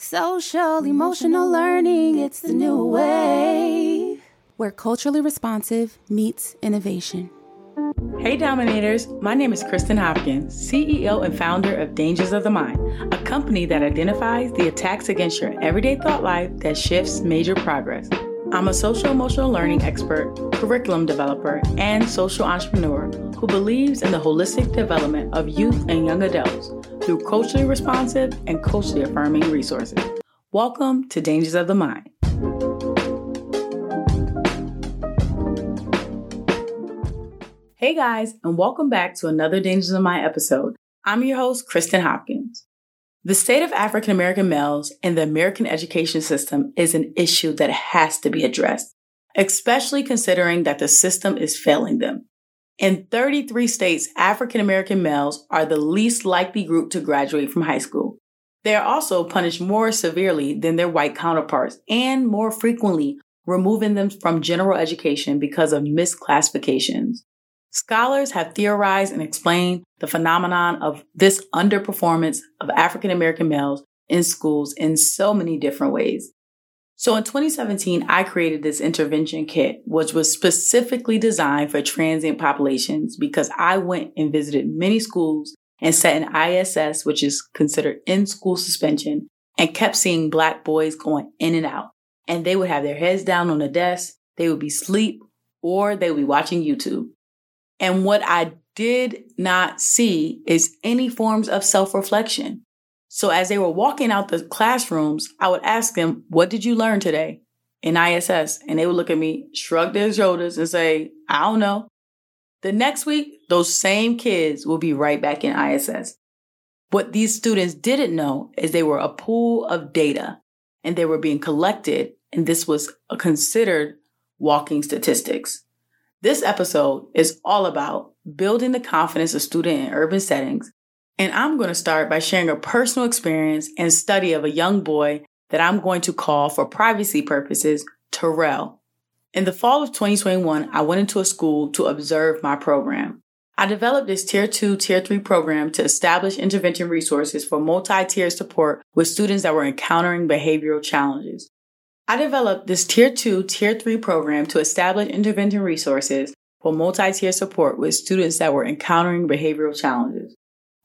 Social emotional learning, it's the new wave. Where culturally responsive meets innovation. Hey Dominators, my name is Kristen Hopkins, CEO and founder of Dangers of the Mind, a company that identifies the attacks against your everyday thought life that shifts major progress. I'm a social emotional learning expert, curriculum developer, and social entrepreneur who believes in the holistic development of youth and young adults through culturally responsive and culturally affirming resources. Welcome to Dangers of the Mind. Hey guys, and welcome back to another Dangers of the Mind episode. I'm your host, Kristen Hopkins. The state of African American males in the American education system is an issue that has to be addressed, especially considering that the system is failing them. In 33 states, African American males are the least likely group to graduate from high school. They are also punished more severely than their white counterparts and more frequently removing them from general education because of misclassifications. Scholars have theorized and explained the phenomenon of this underperformance of African American males in schools in so many different ways. So in 2017, I created this intervention kit, which was specifically designed for transient populations because I went and visited many schools and sat in ISS, which is considered in school suspension, and kept seeing black boys going in and out. And they would have their heads down on the desk, they would be asleep, or they would be watching YouTube. And what I did not see is any forms of self reflection. So as they were walking out the classrooms, I would ask them, What did you learn today in ISS? And they would look at me, shrug their shoulders, and say, I don't know. The next week, those same kids will be right back in ISS. What these students didn't know is they were a pool of data and they were being collected, and this was considered walking statistics. This episode is all about building the confidence of students in urban settings. And I'm going to start by sharing a personal experience and study of a young boy that I'm going to call for privacy purposes Terrell. In the fall of 2021, I went into a school to observe my program. I developed this Tier 2, Tier 3 program to establish intervention resources for multi-tier support with students that were encountering behavioral challenges. I developed this Tier 2, Tier 3 program to establish intervention resources for multi-tier support with students that were encountering behavioral challenges.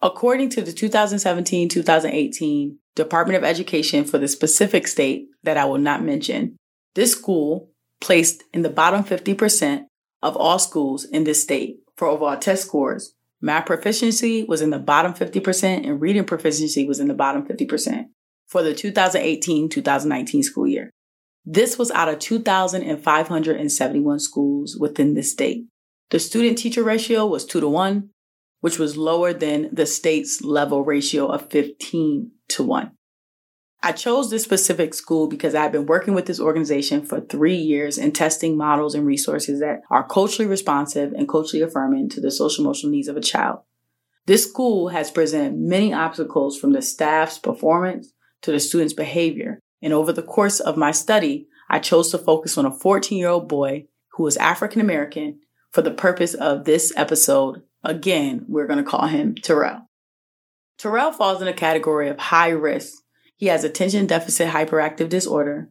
According to the 2017-2018 Department of Education for the specific state that I will not mention, this school placed in the bottom 50% of all schools in this state for overall test scores. Math proficiency was in the bottom 50% and reading proficiency was in the bottom 50% for the 2018-2019 school year. This was out of 2,571 schools within the state. The student teacher ratio was 2 to 1, which was lower than the state's level ratio of 15 to 1. I chose this specific school because I've been working with this organization for three years and testing models and resources that are culturally responsive and culturally affirming to the social emotional needs of a child. This school has presented many obstacles from the staff's performance to the student's behavior and over the course of my study, I chose to focus on a 14 year old boy who was African American for the purpose of this episode. Again, we're going to call him Terrell. Terrell falls in a category of high risk. He has attention deficit hyperactive disorder,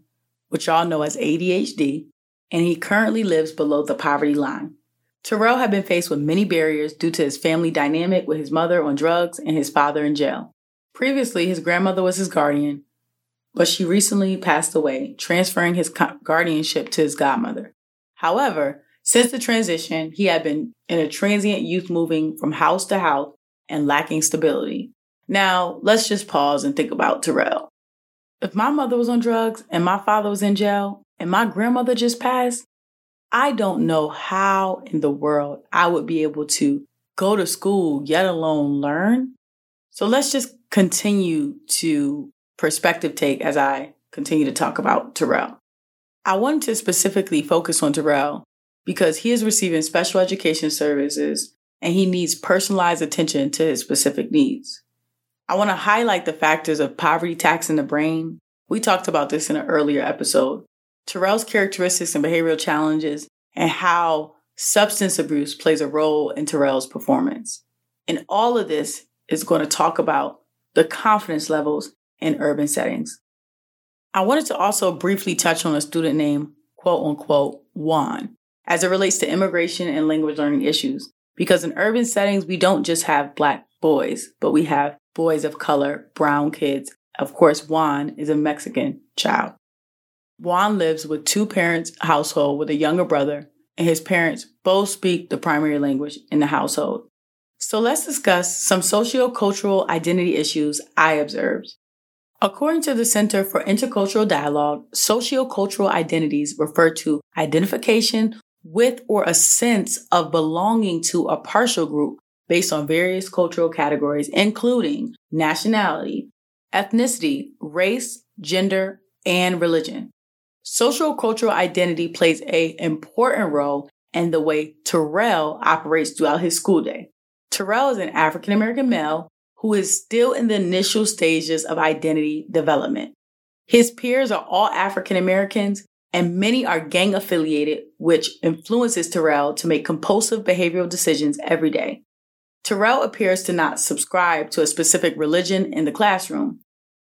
which y'all know as ADHD, and he currently lives below the poverty line. Terrell had been faced with many barriers due to his family dynamic with his mother on drugs and his father in jail. Previously, his grandmother was his guardian, but she recently passed away, transferring his guardianship to his godmother. However, since the transition, he had been in a transient youth moving from house to house and lacking stability. Now, let's just pause and think about Terrell. If my mother was on drugs and my father was in jail and my grandmother just passed, I don't know how in the world I would be able to go to school, yet alone learn. So let's just continue to perspective take as I continue to talk about Terrell. I wanted to specifically focus on Terrell because he is receiving special education services and he needs personalized attention to his specific needs. I want to highlight the factors of poverty taxing the brain. We talked about this in an earlier episode. Terrell's characteristics and behavioral challenges and how substance abuse plays a role in Terrell's performance. And all of this is going to talk about the confidence levels in urban settings. I wanted to also briefly touch on a student named quote unquote Juan as it relates to immigration and language learning issues. Because in urban settings, we don't just have black boys, but we have boys of color, brown kids. Of course, Juan is a Mexican child. Juan lives with two parents household with a younger brother, and his parents both speak the primary language in the household. So let's discuss some socio-cultural identity issues I observed. According to the Center for Intercultural Dialogue, socio-cultural identities refer to identification with or a sense of belonging to a partial group based on various cultural categories, including nationality, ethnicity, race, gender, and religion. Social cultural identity plays a important role in the way Terrell operates throughout his school day. Terrell is an African American male who is still in the initial stages of identity development. His peers are all African Americans and many are gang affiliated, which influences Terrell to make compulsive behavioral decisions every day. Terrell appears to not subscribe to a specific religion in the classroom.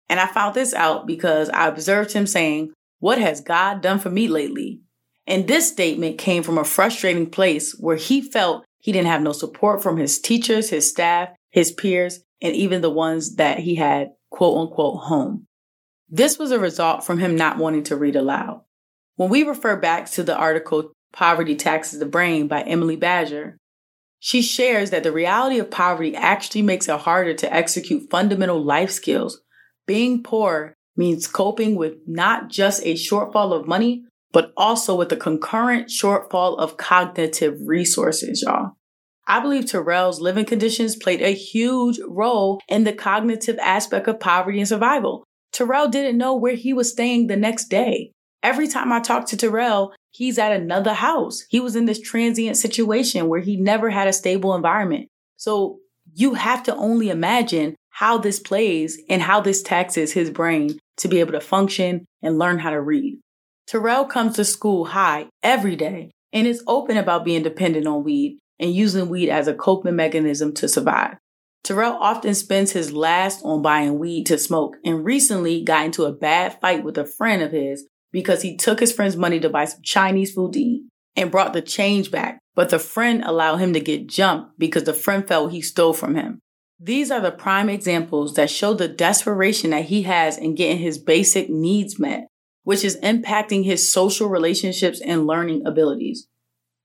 And I found this out because I observed him saying, What has God done for me lately? And this statement came from a frustrating place where he felt he didn't have no support from his teachers, his staff, his peers, and even the ones that he had quote unquote home. This was a result from him not wanting to read aloud. When we refer back to the article Poverty Taxes the Brain by Emily Badger, she shares that the reality of poverty actually makes it harder to execute fundamental life skills. Being poor means coping with not just a shortfall of money, but also with a concurrent shortfall of cognitive resources, y'all. I believe Terrell's living conditions played a huge role in the cognitive aspect of poverty and survival. Terrell didn't know where he was staying the next day. Every time I talk to Terrell, he's at another house. He was in this transient situation where he never had a stable environment. So you have to only imagine how this plays and how this taxes his brain to be able to function and learn how to read. Terrell comes to school high every day and is open about being dependent on weed and using weed as a coping mechanism to survive. Terrell often spends his last on buying weed to smoke and recently got into a bad fight with a friend of his because he took his friend's money to buy some Chinese food to eat and brought the change back. But the friend allowed him to get jumped because the friend felt he stole from him. These are the prime examples that show the desperation that he has in getting his basic needs met, which is impacting his social relationships and learning abilities.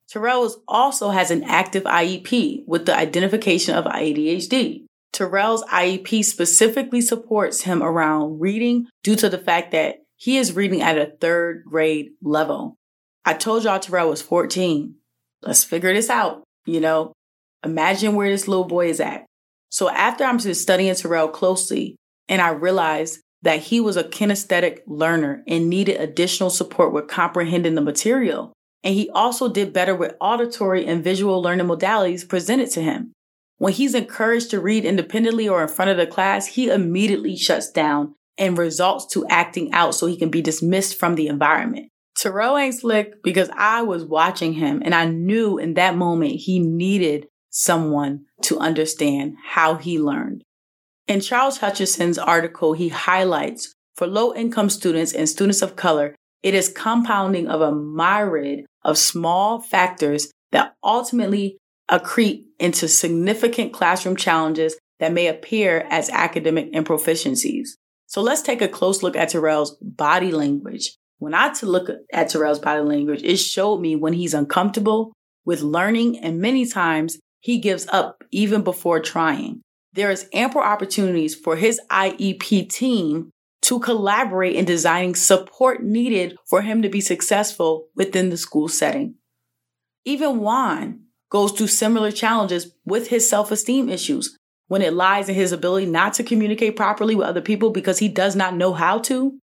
Terrell also has an active IEP with the identification of ADHD. Terrell's IEP specifically supports him around reading due to the fact that he is reading at a third grade level. I told y'all Terrell was 14. Let's figure this out. You know, imagine where this little boy is at. So after I'm studying Terrell closely and I realized that he was a kinesthetic learner and needed additional support with comprehending the material. And he also did better with auditory and visual learning modalities presented to him. When he's encouraged to read independently or in front of the class, he immediately shuts down and results to acting out so he can be dismissed from the environment. Terrell ain't slick because I was watching him and I knew in that moment he needed someone to understand how he learned. In Charles Hutchison's article, he highlights for low income students and students of color, it is compounding of a myriad of small factors that ultimately accrete into significant classroom challenges that may appear as academic improficiencies. So let's take a close look at Terrell's body language. When I to look at Terrell's body language, it showed me when he's uncomfortable with learning and many times he gives up even before trying. There is ample opportunities for his IEP team to collaborate in designing support needed for him to be successful within the school setting. Even Juan goes through similar challenges with his self-esteem issues when it lies in his ability not to communicate properly with other people because he does not know how to,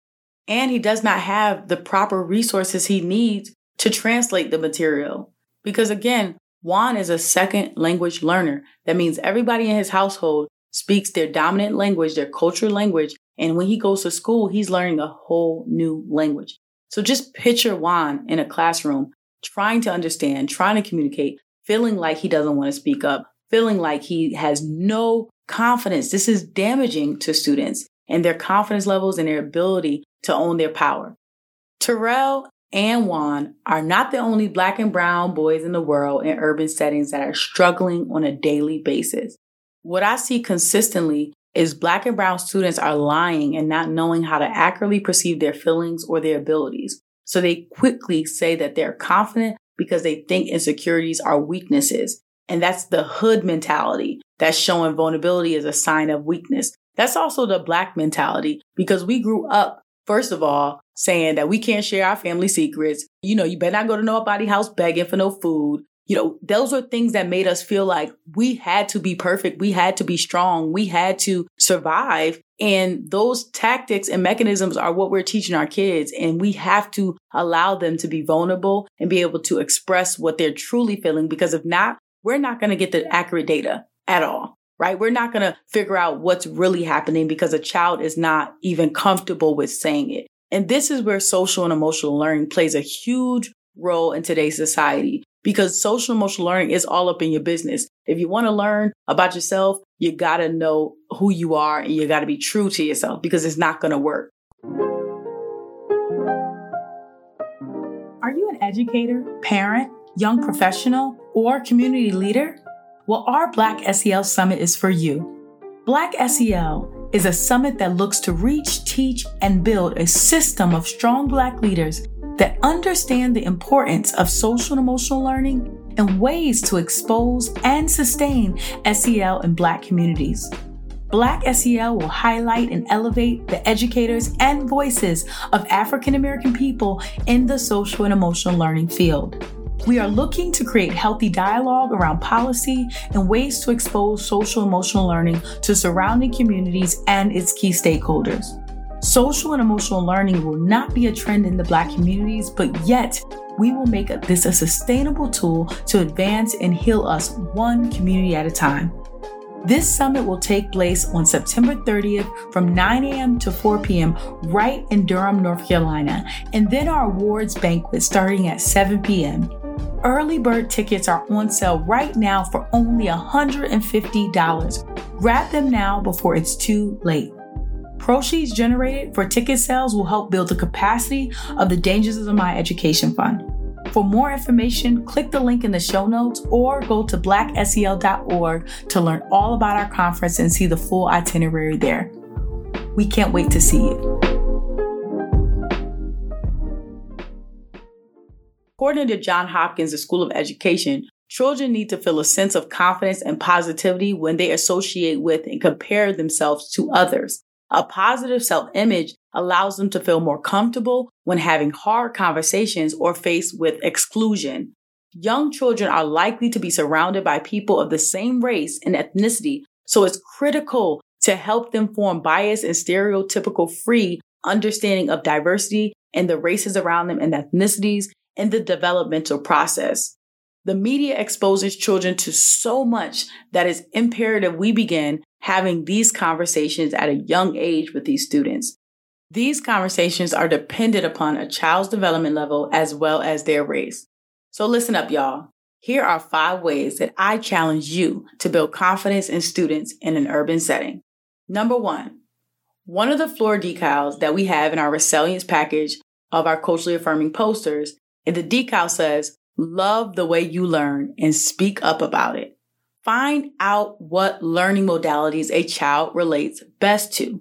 and he does not have the proper resources he needs to translate the material. Because again, Juan is a second language learner. That means everybody in his household speaks their dominant language, their culture language, and when he goes to school, he's learning a whole new language. So just picture Juan in a classroom trying to understand, trying to communicate, feeling like he doesn't want to speak up, feeling like he has no confidence. This is damaging to students and their confidence levels and their ability to own their power. Terrell and Juan are not the only black and brown boys in the world in urban settings that are struggling on a daily basis. What I see consistently is black and brown students are lying and not knowing how to accurately perceive their feelings or their abilities. So they quickly say that they're confident because they think insecurities are weaknesses. And that's the hood mentality that's showing vulnerability as a sign of weakness. That's also the black mentality because we grew up, first of all, saying that we can't share our family secrets. You know, you better not go to nobody's house begging for no food. You know, those are things that made us feel like we had to be perfect. We had to be strong. We had to survive. And those tactics and mechanisms are what we're teaching our kids. And we have to allow them to be vulnerable and be able to express what they're truly feeling. Because if not, we're not going to get the accurate data at all right? We're not going to figure out what's really happening because a child is not even comfortable with saying it. And this is where social and emotional learning plays a huge role in today's society because social emotional learning is all up in your business. If you want to learn about yourself, you got to know who you are and you got to be true to yourself because it's not going to work. Are you an educator, parent, young professional, or community leader? Well, our Black SEL Summit is for you. Black SEL is a summit that looks to reach, teach, and build a system of strong Black leaders that understand the importance of social and emotional learning and ways to expose and sustain SEL in Black communities. Black SEL will highlight and elevate the educators and voices of African American people in the social and emotional learning field. We are looking to create healthy dialogue around policy and ways to expose social emotional learning to surrounding communities and its key stakeholders. Social and emotional learning will not be a trend in the Black communities, but yet we will make this a sustainable tool to advance and heal us one community at a time. This summit will take place on September 30th from 9 a.m. to 4 p.m. right in Durham, North Carolina, and then our awards banquet starting at 7 p.m. Early bird tickets are on sale right now for only $150. Grab them now before it's too late. Proceeds generated for ticket sales will help build the capacity of the Dangers of My Education Fund. For more information, click the link in the show notes or go to blacksel.org to learn all about our conference and see the full itinerary there. We can't wait to see you. According to Johns Hopkins, School of Education, children need to feel a sense of confidence and positivity when they associate with and compare themselves to others. A positive self image allows them to feel more comfortable when having hard conversations or faced with exclusion. Young children are likely to be surrounded by people of the same race and ethnicity, so it's critical to help them form bias and stereotypical free understanding of diversity and the races around them and ethnicities in the developmental process. The media exposes children to so much that it's imperative we begin having these conversations at a young age with these students. These conversations are dependent upon a child's development level as well as their race. So listen up, y'all. Here are five ways that I challenge you to build confidence in students in an urban setting. Number one, one of the floor decals that we have in our resilience package of our culturally affirming posters and the decal says, love the way you learn and speak up about it. Find out what learning modalities a child relates best to.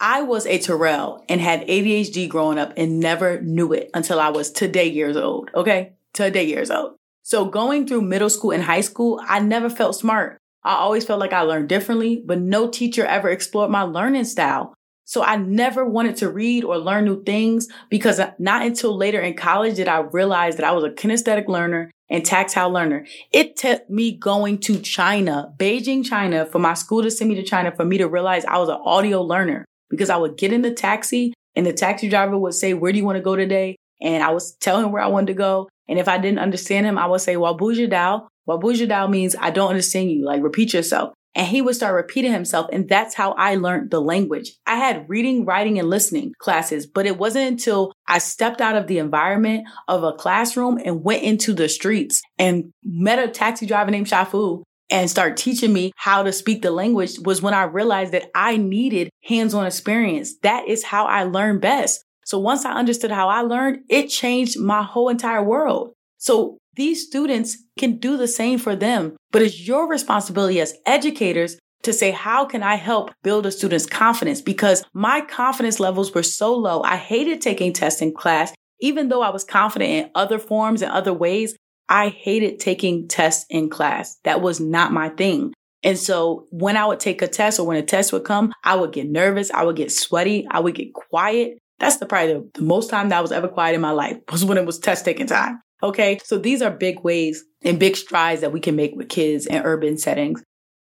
I was a Terrell and had ADHD growing up and never knew it until I was today years old. Okay. Today years old. So going through middle school and high school, I never felt smart. I always felt like I learned differently, but no teacher ever explored my learning style. So I never wanted to read or learn new things because not until later in college did I realize that I was a kinesthetic learner and tactile learner. It took me going to China, Beijing, China, for my school to send me to China for me to realize I was an audio learner because I would get in the taxi and the taxi driver would say, where do you want to go today? And I was telling him where I wanted to go. And if I didn't understand him, I would say, Wabuja Dao. Wabuja Dao means I don't understand you. Like repeat yourself. And he would start repeating himself. And that's how I learned the language. I had reading, writing, and listening classes, but it wasn't until I stepped out of the environment of a classroom and went into the streets and met a taxi driver named Shafu and start teaching me how to speak the language was when I realized that I needed hands-on experience. That is how I learn best. So once I understood how I learned, it changed my whole entire world. So these students can do the same for them, but it's your responsibility as educators to say, how can I help build a student's confidence? Because my confidence levels were so low. I hated taking tests in class. Even though I was confident in other forms and other ways, I hated taking tests in class. That was not my thing. And so when I would take a test or when a test would come, I would get nervous. I would get sweaty. I would get quiet. That's the probably the, the most time that I was ever quiet in my life was when it was test taking time. Okay. So these are big ways and big strides that we can make with kids in urban settings.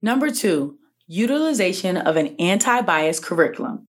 Number two, utilization of an anti-bias curriculum.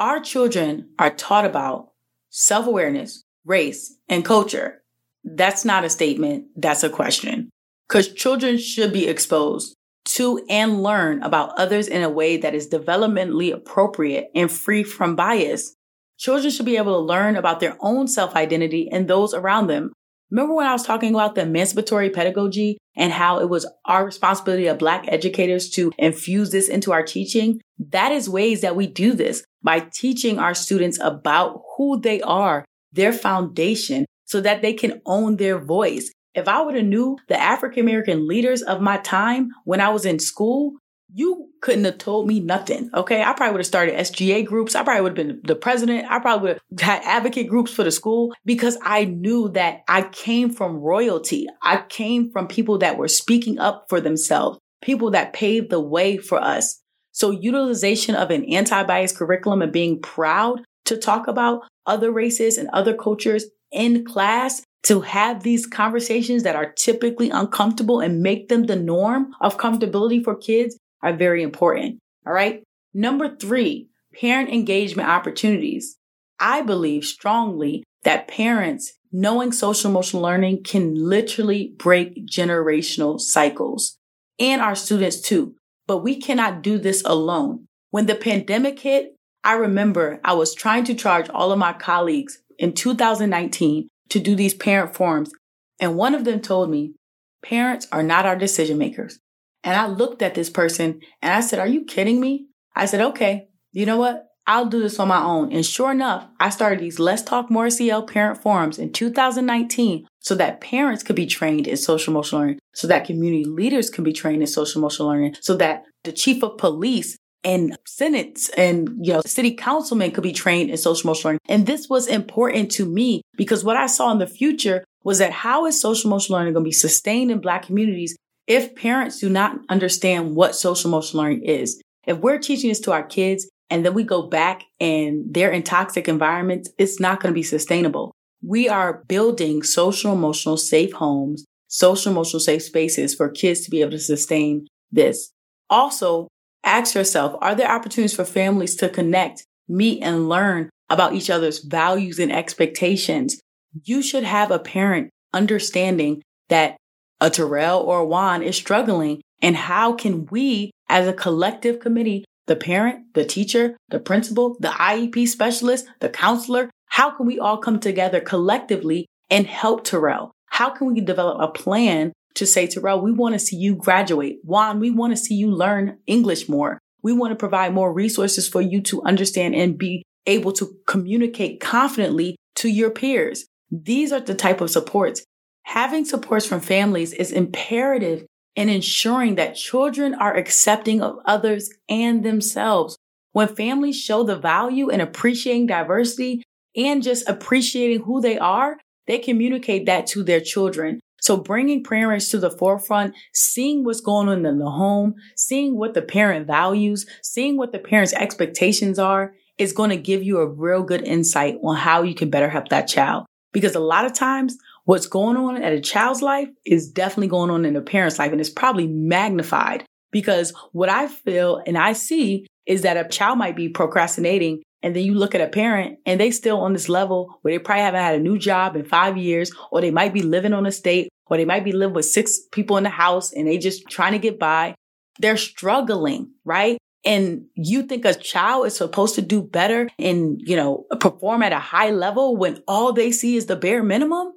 Our children are taught about self-awareness, race, and culture. That's not a statement. That's a question. Because children should be exposed to and learn about others in a way that is developmentally appropriate and free from bias. Children should be able to learn about their own self identity and those around them. Remember when I was talking about the emancipatory pedagogy and how it was our responsibility of Black educators to infuse this into our teaching? That is ways that we do this by teaching our students about who they are, their foundation, so that they can own their voice. If I would have knew the African American leaders of my time when I was in school, you couldn't have told me nothing. Okay. I probably would have started SGA groups. I probably would have been the president. I probably would have had advocate groups for the school because I knew that I came from royalty. I came from people that were speaking up for themselves, people that paved the way for us. So utilization of an anti-bias curriculum and being proud to talk about other races and other cultures in class to have these conversations that are typically uncomfortable and make them the norm of comfortability for kids are very important. All right. Number three, parent engagement opportunities. I believe strongly that parents knowing social emotional learning can literally break generational cycles and our students too. But we cannot do this alone. When the pandemic hit, I remember I was trying to charge all of my colleagues in 2019 to do these parent forums. And one of them told me, parents are not our decision makers. And I looked at this person and I said, Are you kidding me? I said, Okay, you know what? I'll do this on my own. And sure enough, I started these Let's Talk More SEL parent forums in 2019 so that parents could be trained in social emotional learning, so that community leaders can be trained in social emotional learning, so that the chief of police and senates and you know city councilmen could be trained in social emotional learning. And this was important to me because what I saw in the future was that how is social emotional learning going to be sustained in black communities if parents do not understand what social emotional learning is, if we're teaching this to our kids and then we go back and they're in toxic environments, it's not going to be sustainable. We are building social emotional safe homes, social emotional safe spaces for kids to be able to sustain this. Also, ask yourself, are there opportunities for families to connect, meet and learn about each other's values and expectations? You should have a parent understanding that a Terrell or a Juan is struggling. And how can we as a collective committee, the parent, the teacher, the principal, the IEP specialist, the counselor, how can we all come together collectively and help Terrell? How can we develop a plan to say, Terrell, we want to see you graduate. Juan, we want to see you learn English more. We want to provide more resources for you to understand and be able to communicate confidently to your peers. These are the type of supports Having supports from families is imperative in ensuring that children are accepting of others and themselves. When families show the value in appreciating diversity and just appreciating who they are, they communicate that to their children. So bringing parents to the forefront, seeing what's going on in the home, seeing what the parent values, seeing what the parent's expectations are is going to give you a real good insight on how you can better help that child. Because a lot of times what's going on at a child's life is definitely going on in a parent's life and it's probably magnified because what I feel and I see is that a child might be procrastinating and then you look at a parent and they still on this level where they probably haven't had a new job in five years or they might be living on a state or they might be living with six people in the house and they just trying to get by. They're struggling, right? And you think a child is supposed to do better and, you know, perform at a high level when all they see is the bare minimum?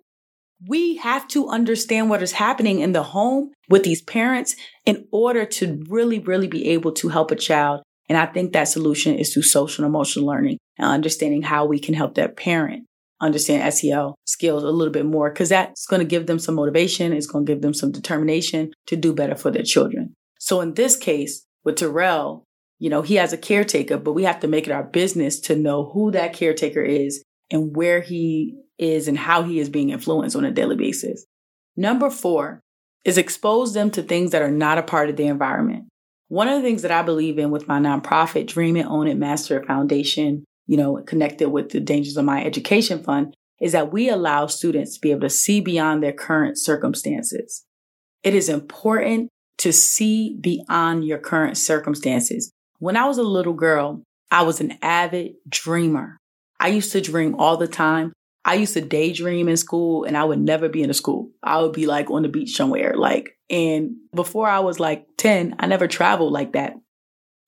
We have to understand what is happening in the home with these parents in order to really, really be able to help a child. And I think that solution is through social and emotional learning and understanding how we can help that parent understand SEL skills a little bit more because that's going to give them some motivation. It's going to give them some determination to do better for their children. So in this case with Terrell, you know, he has a caretaker, but we have to make it our business to know who that caretaker is and where he is and how he is being influenced on a daily basis. Number four is expose them to things that are not a part of the environment. One of the things that I believe in with my nonprofit, Dream It, Own It, Master It Foundation, you know, connected with the Dangers of My Education Fund, is that we allow students to be able to see beyond their current circumstances. It is important to see beyond your current circumstances. When I was a little girl, I was an avid dreamer. I used to dream all the time. I used to daydream in school and I would never be in a school. I would be like on the beach somewhere. Like, and before I was like 10, I never traveled like that.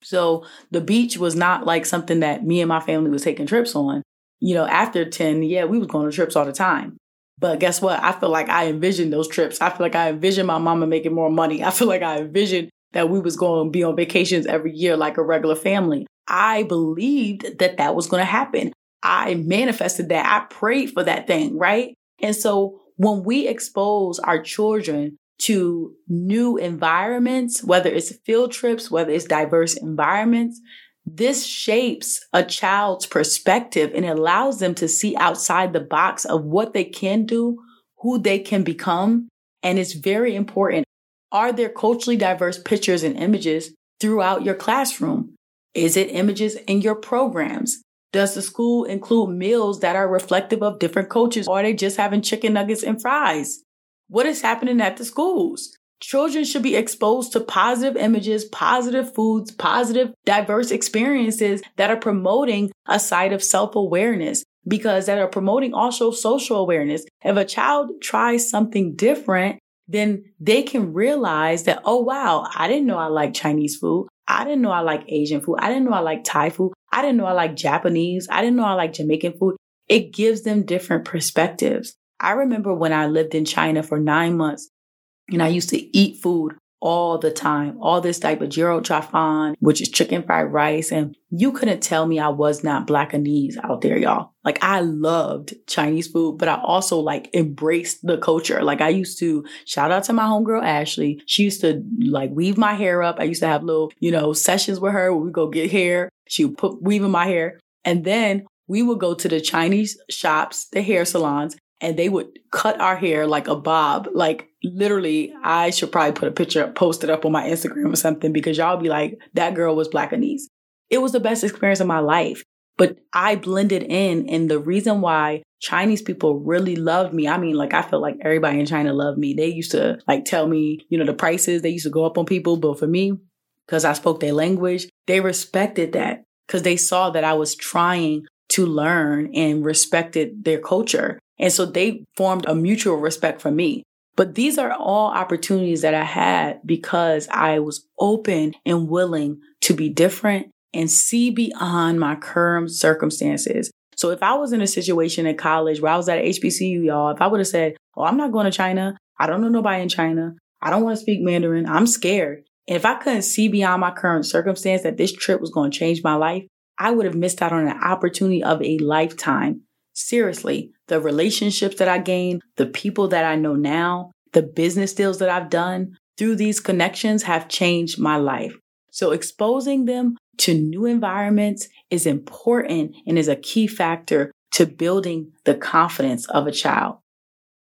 So the beach was not like something that me and my family was taking trips on. You know, after 10, yeah, we was going on trips all the time. But guess what? I feel like I envisioned those trips. I feel like I envisioned my mama making more money. I feel like I envisioned that we was going to be on vacations every year like a regular family. I believed that that was going to happen. I manifested that. I prayed for that thing, right? And so when we expose our children to new environments, whether it's field trips, whether it's diverse environments, this shapes a child's perspective and allows them to see outside the box of what they can do, who they can become. And it's very important. Are there culturally diverse pictures and images throughout your classroom? Is it images in your programs? Does the school include meals that are reflective of different cultures or are they just having chicken nuggets and fries? What is happening at the schools? Children should be exposed to positive images, positive foods, positive, diverse experiences that are promoting a side of self awareness because that are promoting also social awareness. If a child tries something different, then they can realize that, oh, wow, I didn't know I like Chinese food. I didn't know I like Asian food. I didn't know I like Thai food. I didn't know I like Japanese. I didn't know I like Jamaican food. It gives them different perspectives. I remember when I lived in China for nine months and I used to eat food all the time, all this type of gyro chafan, which is chicken fried rice. And you couldn't tell me I was not blackanese out there, y'all. Like I loved Chinese food, but I also like embraced the culture. Like I used to shout out to my homegirl Ashley. She used to like weave my hair up. I used to have little, you know, sessions with her where we go get hair. She would put weaving my hair. And then we would go to the Chinese shops, the hair salons, and they would cut our hair like a bob. Like literally, I should probably put a picture post it up on my Instagram or something because y'all be like, that girl was black blackanese. It was the best experience of my life. But I blended in and the reason why Chinese people really loved me. I mean, like I felt like everybody in China loved me. They used to like tell me, you know, the prices, they used to go up on people. But for me, because I spoke their language, they respected that because they saw that I was trying to learn and respected their culture. And so they formed a mutual respect for me. But these are all opportunities that I had because I was open and willing to be different and see beyond my current circumstances. So if I was in a situation in college where I was at HBCU, y'all, if I would have said, Oh, I'm not going to China. I don't know nobody in China. I don't want to speak Mandarin. I'm scared. And if I couldn't see beyond my current circumstance that this trip was going to change my life, I would have missed out on an opportunity of a lifetime. Seriously, the relationships that I gained, the people that I know now, the business deals that I've done through these connections have changed my life. So exposing them to new environments is important and is a key factor to building the confidence of a child.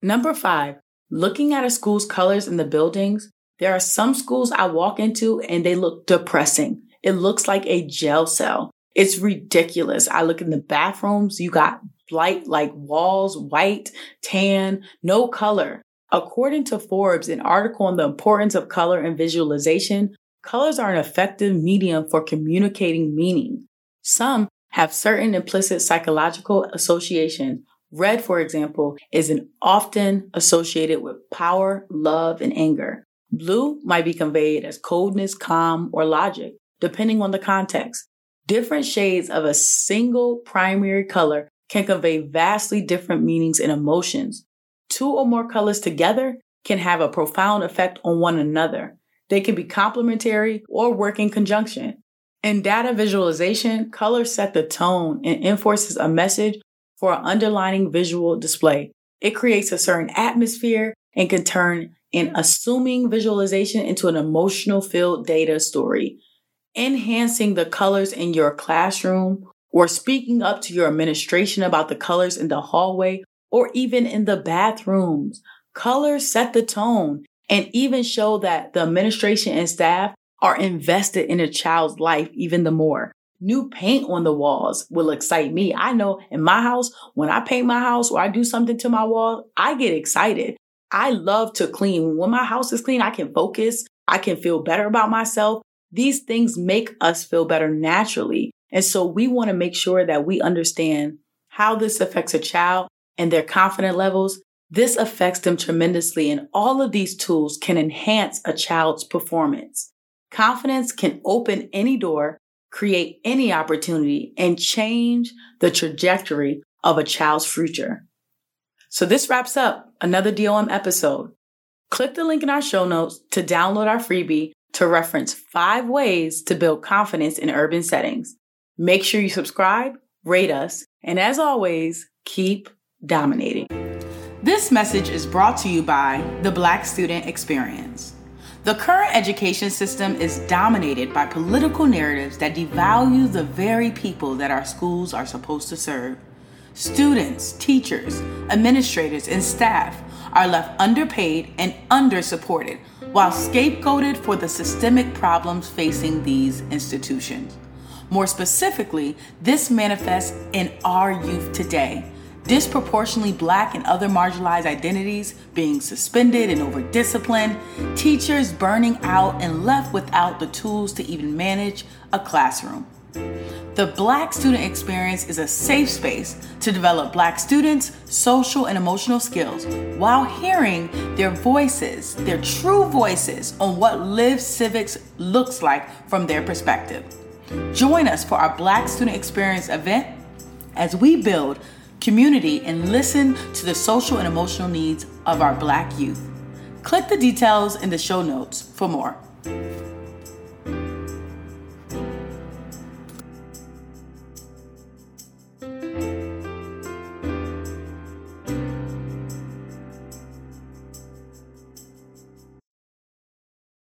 Number five, looking at a school's colors in the buildings. There are some schools I walk into and they look depressing. It looks like a jail cell. It's ridiculous. I look in the bathrooms. You got light like walls, white, tan, no color. According to Forbes, an article on the importance of color and visualization, colors are an effective medium for communicating meaning. Some have certain implicit psychological associations. Red, for example, is often associated with power, love, and anger. Blue might be conveyed as coldness, calm, or logic, depending on the context. Different shades of a single primary color can convey vastly different meanings and emotions. Two or more colors together can have a profound effect on one another. They can be complementary or work in conjunction. In data visualization, colors set the tone and enforces a message for an underlining visual display. It creates a certain atmosphere and can turn an assuming visualization into an emotional filled data story. Enhancing the colors in your classroom or speaking up to your administration about the colors in the hallway or even in the bathrooms. Colors set the tone and even show that the administration and staff are invested in a child's life even the more. New paint on the walls will excite me. I know in my house, when I paint my house or I do something to my wall, I get excited. I love to clean. When my house is clean, I can focus. I can feel better about myself. These things make us feel better naturally. And so we want to make sure that we understand how this affects a child and their confident levels. This affects them tremendously. And all of these tools can enhance a child's performance. Confidence can open any door, create any opportunity, and change the trajectory of a child's future. So this wraps up another DOM episode. Click the link in our show notes to download our freebie to reference five ways to build confidence in urban settings. Make sure you subscribe, rate us, and as always, keep dominating. This message is brought to you by the Black Student Experience. The current education system is dominated by political narratives that devalue the very people that our schools are supposed to serve. Students, teachers, administrators, and staff are left underpaid and undersupported while scapegoated for the systemic problems facing these institutions. More specifically, this manifests in our youth today disproportionately black and other marginalized identities being suspended and over disciplined, teachers burning out and left without the tools to even manage a classroom. The Black student experience is a safe space to develop Black students' social and emotional skills while hearing their voices, their true voices, on what lived civics looks like from their perspective. Join us for our Black Student Experience event as we build community, and listen to the social and emotional needs of our Black youth. Click the details in the show notes for more.